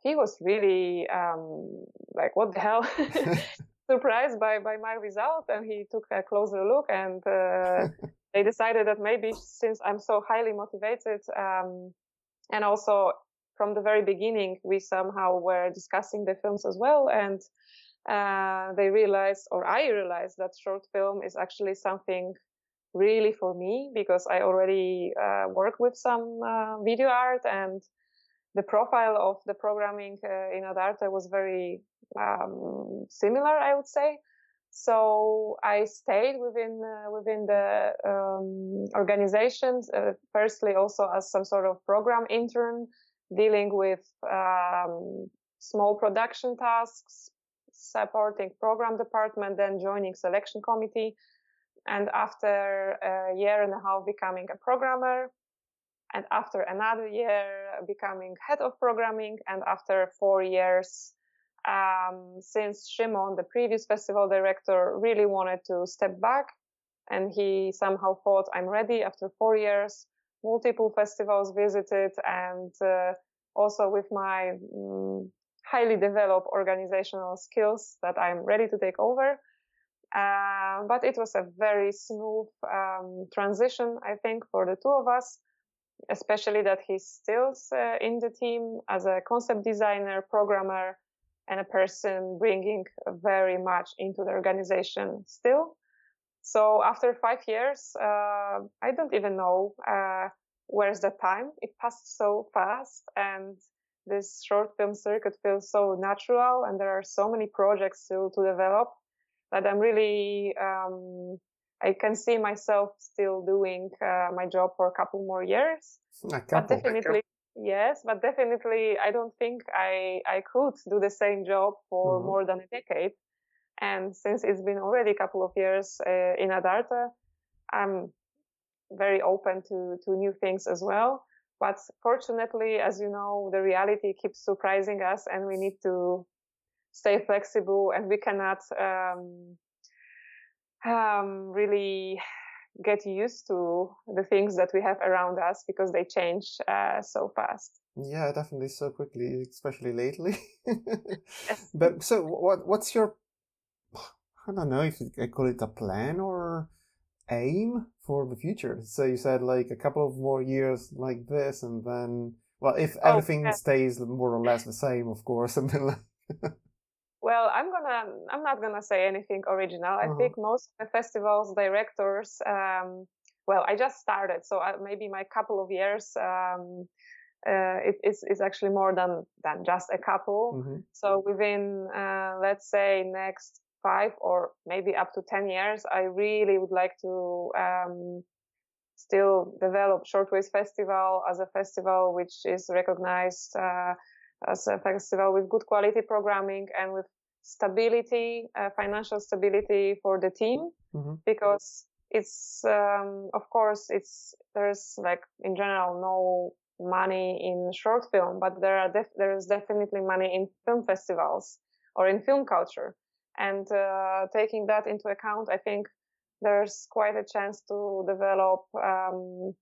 he was really um, like, what the hell? Surprised by, by my result. And he took a closer look and uh, they decided that maybe since I'm so highly motivated, um, and also from the very beginning, we somehow were discussing the films as well. And uh, they realized, or I realized, that short film is actually something really for me because I already uh, work with some uh, video art and the profile of the programming uh, in Ad Arte was very um, similar, I would say. So I stayed within uh, within the um, organizations. Uh, firstly, also as some sort of program intern, dealing with um, small production tasks, supporting program department, then joining selection committee, and after a year and a half becoming a programmer, and after another year becoming head of programming, and after four years, um, since Szymon, the previous festival director, really wanted to step back, and he somehow thought, "I'm ready." After four years, multiple festivals visited, and uh, also with my um, highly developed organizational skills that I'm ready to take over. Uh, but it was a very smooth um, transition, I think, for the two of us, especially that he's still uh, in the team as a concept designer, programmer, and a person bringing very much into the organization still. So after five years, uh, I don't even know uh, where's the time. It passed so fast, and this short film circuit feels so natural, and there are so many projects still to develop that I'm really, um, I can see myself still doing uh, my job for a couple more years. A couple. But definitely, yes, but definitely, I don't think I I could do the same job for mm-hmm. more than a decade. And since it's been already a couple of years uh, in Ad Arte, I'm very open to to new things as well. But fortunately, as you know, the reality keeps surprising us, and we need to stay flexible and we cannot um, um, really get used to the things that we have around us because they change uh, so fast. Yeah, definitely so quickly, especially lately. But so, what what's your? I don't know if I call it a plan or aim for the future. So you said like a couple of more years like this, and then well, if oh, everything stays more or less the same, of course, and then like. Well, I'm gonna, I'm not gonna say anything original. I uh-huh. think most of the festivals directors, um, well, I just started, so I, maybe my couple of years, um, uh, it is, is actually more than, than just a couple. Mm-hmm. So within, uh, let's say next five or maybe up to 10 years, I really would like to, um, still develop Shortwaves Festival as a festival which is recognized, uh, as a festival with good quality programming and with stability, uh, financial stability for the team, mm-hmm. because it's, um, of course, it's, there's like in general no money in short film, but there are, def- there is definitely money in film festivals or in film culture. And, uh, taking that into account, I think there's quite a chance to develop, um,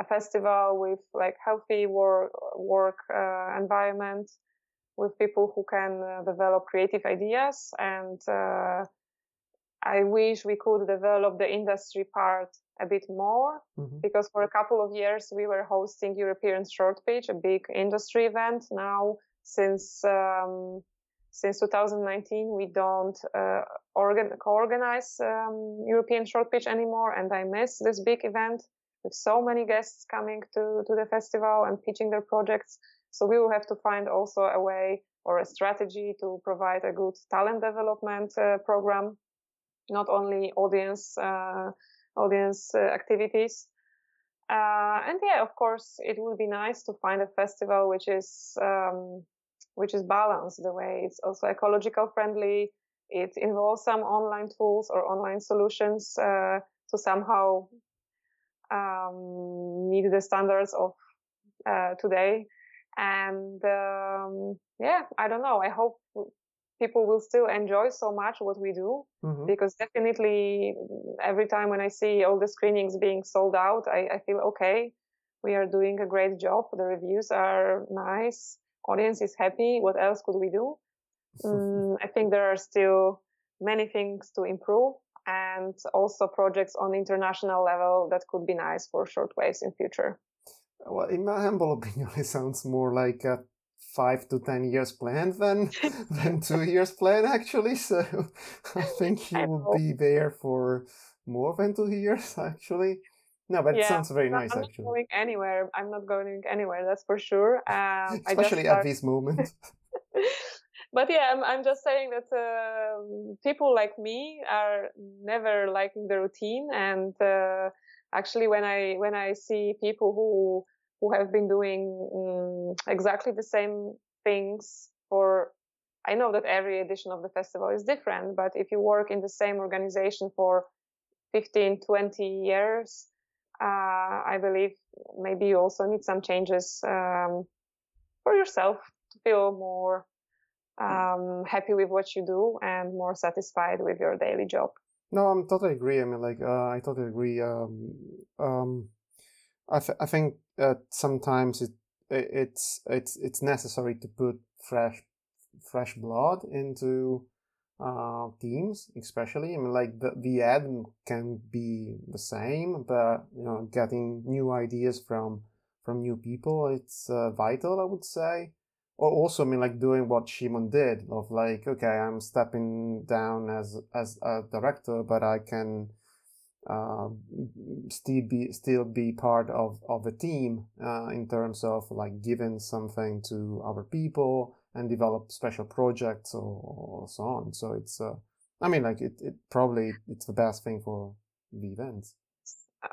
a festival with like healthy work, work uh, environment with people who can uh, develop creative ideas. And uh, I wish we could develop the industry part a bit more mm-hmm. because for a couple of years we were hosting European Short Pitch, a big industry event. Now, since um, since 2019, we don't uh, organ- co-organize um, European Short Pitch anymore, and I miss this big event with so many guests coming to, to the festival and pitching their projects. So we will have to find also a way or a strategy to provide a good talent development uh, program, not only audience, uh, audience uh, activities. Uh, and yeah, of course, it would be nice to find a festival which is, um, which is balanced the way it's also ecological friendly. It involves some online tools or online solutions, uh, to somehow um, meet the standards of uh, today. And um, yeah, I don't know. I hope people will still enjoy so much what we do mm-hmm. because definitely every time when I see all the screenings being sold out, I, I feel okay. We are doing a great job. The reviews are nice. Audience is happy. What else could we do? Um, I think there are still many things to improve and also projects on international level that could be nice for shortwaves in future. Well, in my humble opinion, it sounds more like a five to ten years plan than than two years plan actually. So I think you will be there for more than two years actually. No, but yeah, it sounds very nice I'm actually. Going anywhere. I'm not going anywhere. That's for sure. Um, Especially at this moment. but yeah, I'm, I'm just saying that uh, people like me are never liking the routine, and uh, actually, when I when I see people who who have been doing um, exactly the same things for I know that every edition of the festival is different, but if you work in the same organization for 15, 20 years, uh, I believe maybe you also need some changes um, for yourself to feel more um, happy with what you do and more satisfied with your daily job. No, I'm totally agree. I mean, like, uh, I totally agree. Um, um, I, th- I think uh, sometimes it it's it's it's necessary to put fresh fresh blood into uh, teams, especially. I mean, like the the ad can be the same, but you know, getting new ideas from from new people, it's uh, vital, I would say. Or also, I mean, like doing what Szymon did, of like, okay, I'm stepping down as as a director, but I can uh, still be still be part of of the team uh, in terms of like giving something to other people and develop special projects or, or so on. So it's uh, I mean like it, it probably it's the best thing for the events.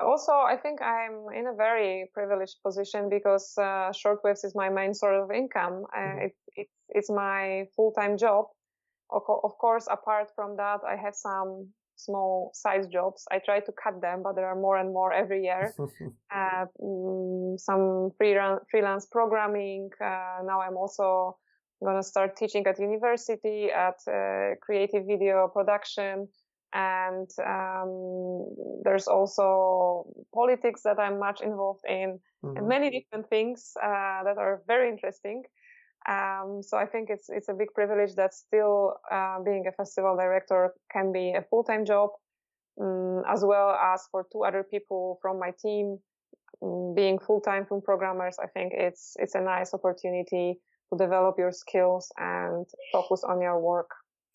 Also, I think I'm in a very privileged position because uh, shortwaves is my main source of income. Uh, mm-hmm. It, it, it's my full time job. Of course, apart from that, I have some small size jobs. I try to cut them, but there are more and more every year. uh, mm, some freelance programming. Uh, now I'm also going to start teaching at university at uh, creative video production. And um, there's also politics that I'm much involved in, mm-hmm. and many different things uh, that are very interesting. Um, so I think it's it's a big privilege that still uh, being a festival director can be a full time job, um, as well as for two other people from my team um, being full time film programmers. I think it's it's a nice opportunity to develop your skills and focus on your work.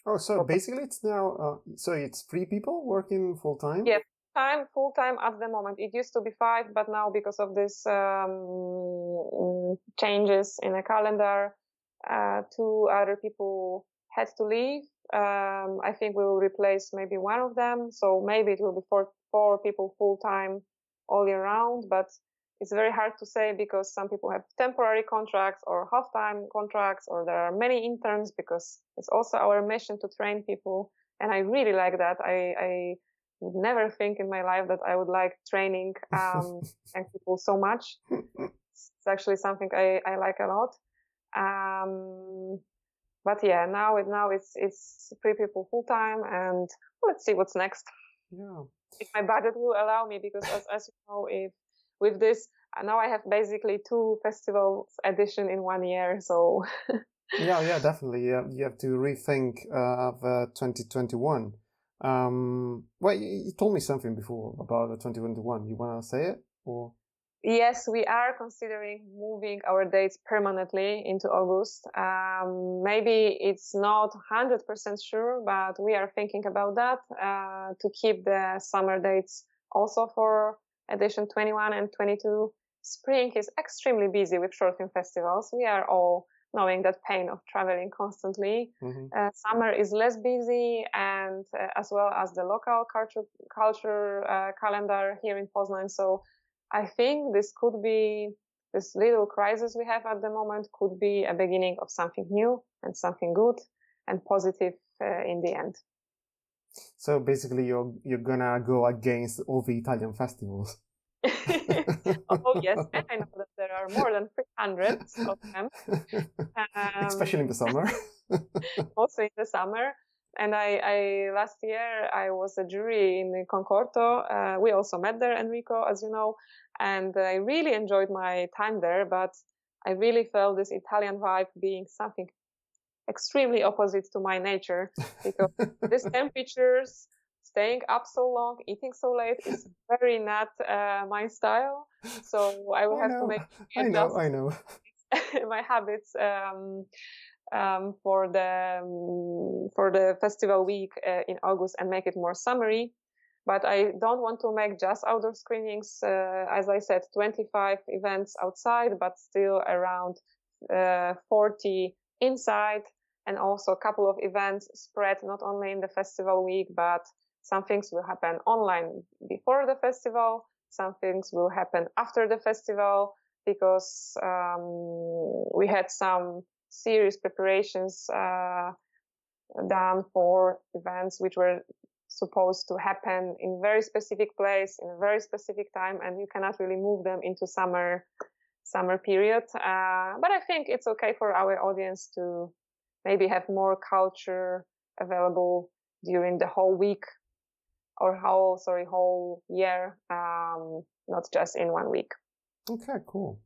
Oh, so basically it's now uh, so it's three people working full time. Yeah, time full time at the moment. It used to be five, but now because of this um, changes in the calendar, uh, two other people had to leave. Um, I think we will replace maybe one of them. So maybe it will be four, four people full time all year round, but it's very hard to say because some people have temporary contracts or half time contracts or there are many interns because it's also our mission to train people. And I really like that. I, I would never think in my life that I would like training um, young people so much. It's actually something I, I like a lot. Um, but yeah, now it now it's it's three people full time, and let's see what's next. Yeah. If my budget will allow me, because as as you know, if with this uh, now I have basically two festivals edition in one year, so. yeah, yeah, definitely. Yeah, you have to rethink uh, of uh, 2021 um, well, you told me something before about 2021. You want to say it or? Yes, we are considering moving our dates permanently into August. Um, maybe it's not 100% sure, but we are thinking about that uh, to keep the summer dates also for edition 21 and 22. Spring is extremely busy with short film festivals. We are all knowing that pain of traveling constantly. Mm-hmm. Uh, summer is less busy, and uh, as well as the local culture culture uh, calendar here in Poznan. So I think this could be this little crisis we have at the moment could be a beginning of something new and something good and positive uh, in the end. So basically, you're you're gonna go against all the Italian festivals. oh yes, and I know that there are more than 300 of them. Um, Especially in the summer. also in the summer. And I, I, last year I was a jury in Concorto. Uh, we also met there, Enrico, as you know, and I really enjoyed my time there. But I really felt this Italian vibe being something extremely opposite to my nature because these temperatures, staying up so long, eating so late is very not uh, my style. So I will I have know, to make I know, I know. my habits um, um, for the um, for the festival week uh, in August and make it more summery. But I don't want to make just outdoor screenings. Uh, as I said, 25 events outside, but still around uh, 40 inside, and also a couple of events spread not only in the festival week, but some things will happen online before the festival. Some things will happen after the festival because um, we had some serious preparations uh, done for events which were supposed to happen in very specific place in a very specific time and you cannot really move them into summer summer period uh, but i think it's okay for our audience to maybe have more culture available during the whole week or whole sorry whole year um, not just in one week Okay, cool.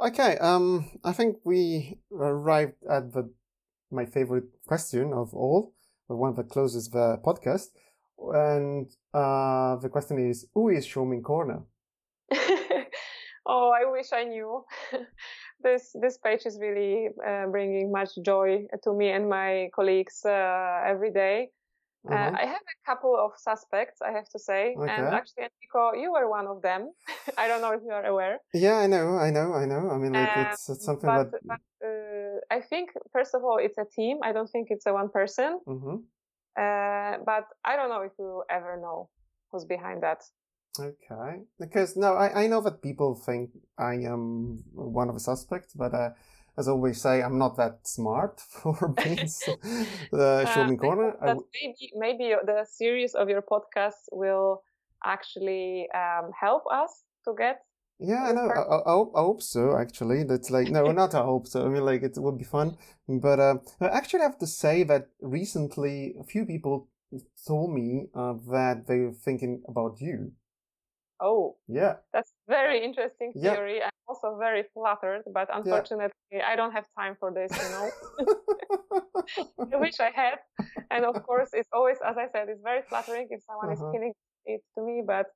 Okay, um, I think we arrived at the my favorite question of all, the one that closes the podcast, and uh, the question is, who is Showmin Corner? oh, I wish I knew. this this page is really uh, bringing much joy to me and my colleagues uh, every day. Uh, Uh-huh. I have a couple of suspects, I have to say, and actually, Enrico, you were one of them. I don't know if you are aware. Yeah, I know, I know, I know. I mean, like Um, it's, it's something but, that. but uh, I think first of all, it's a team. I don't think it's a one person. hmm Uh, but I don't know if you ever know who's behind that. Okay, because no, I, I know that people think I am one of the suspects, but uh, as I always say, I'm not that smart for being the Uh, I Corner. hope I that w- maybe maybe the series of your podcast will actually um, help us to get. Yeah, I know. I, I, I hope, I hope so. Actually, that's like no, not I hope so. I mean, like it would be fun, but uh, I actually have to say that recently a few people told me uh, that they were thinking about you. Oh, Yeah, that's very interesting Yeah. theory. I'm also very flattered, but unfortunately, I don't have time for this. You know, I wish I had. And of course, it's always, as I said, it's very flattering if someone Uh-huh. is pinning it to me, but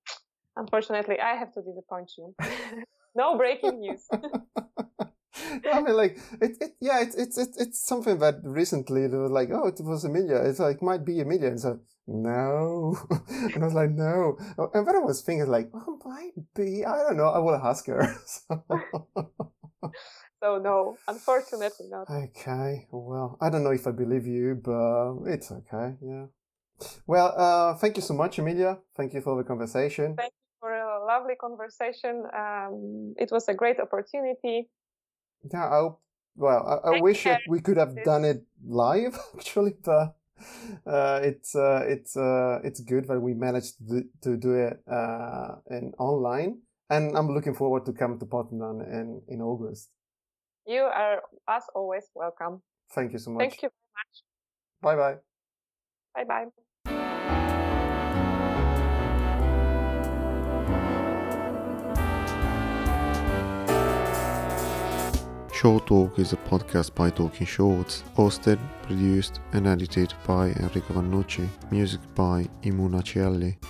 unfortunately, I have to disappoint you. no breaking news. I mean, like it, it yeah, it's it's it's it's something that recently they were like, oh, it was Emilia. It's like might be Emilia, and so no, and I was like, no, and then I was thinking like, oh, might be. I don't know. I will ask her. So. So no, unfortunately not. Okay, well, I don't know if I believe you, but it's okay, yeah. Well, uh, thank you so much, Emilia. Thank you for the conversation. Thank you for a lovely conversation. Um, it was a great opportunity. Yeah, I hope, well, I, I wish that we could have done it live, actually, but uh, it's uh, it's uh, it's good that we managed to do, to do it uh, in online, and I'm looking forward to come to Poznan in in August. You are, as always, welcome. Thank you so much. Thank you very much. Bye bye. Bye bye. Short Talk is a podcast by Talking Shorts, hosted, produced, and edited by Enrico Vannucci. Music by Imuna Cielli.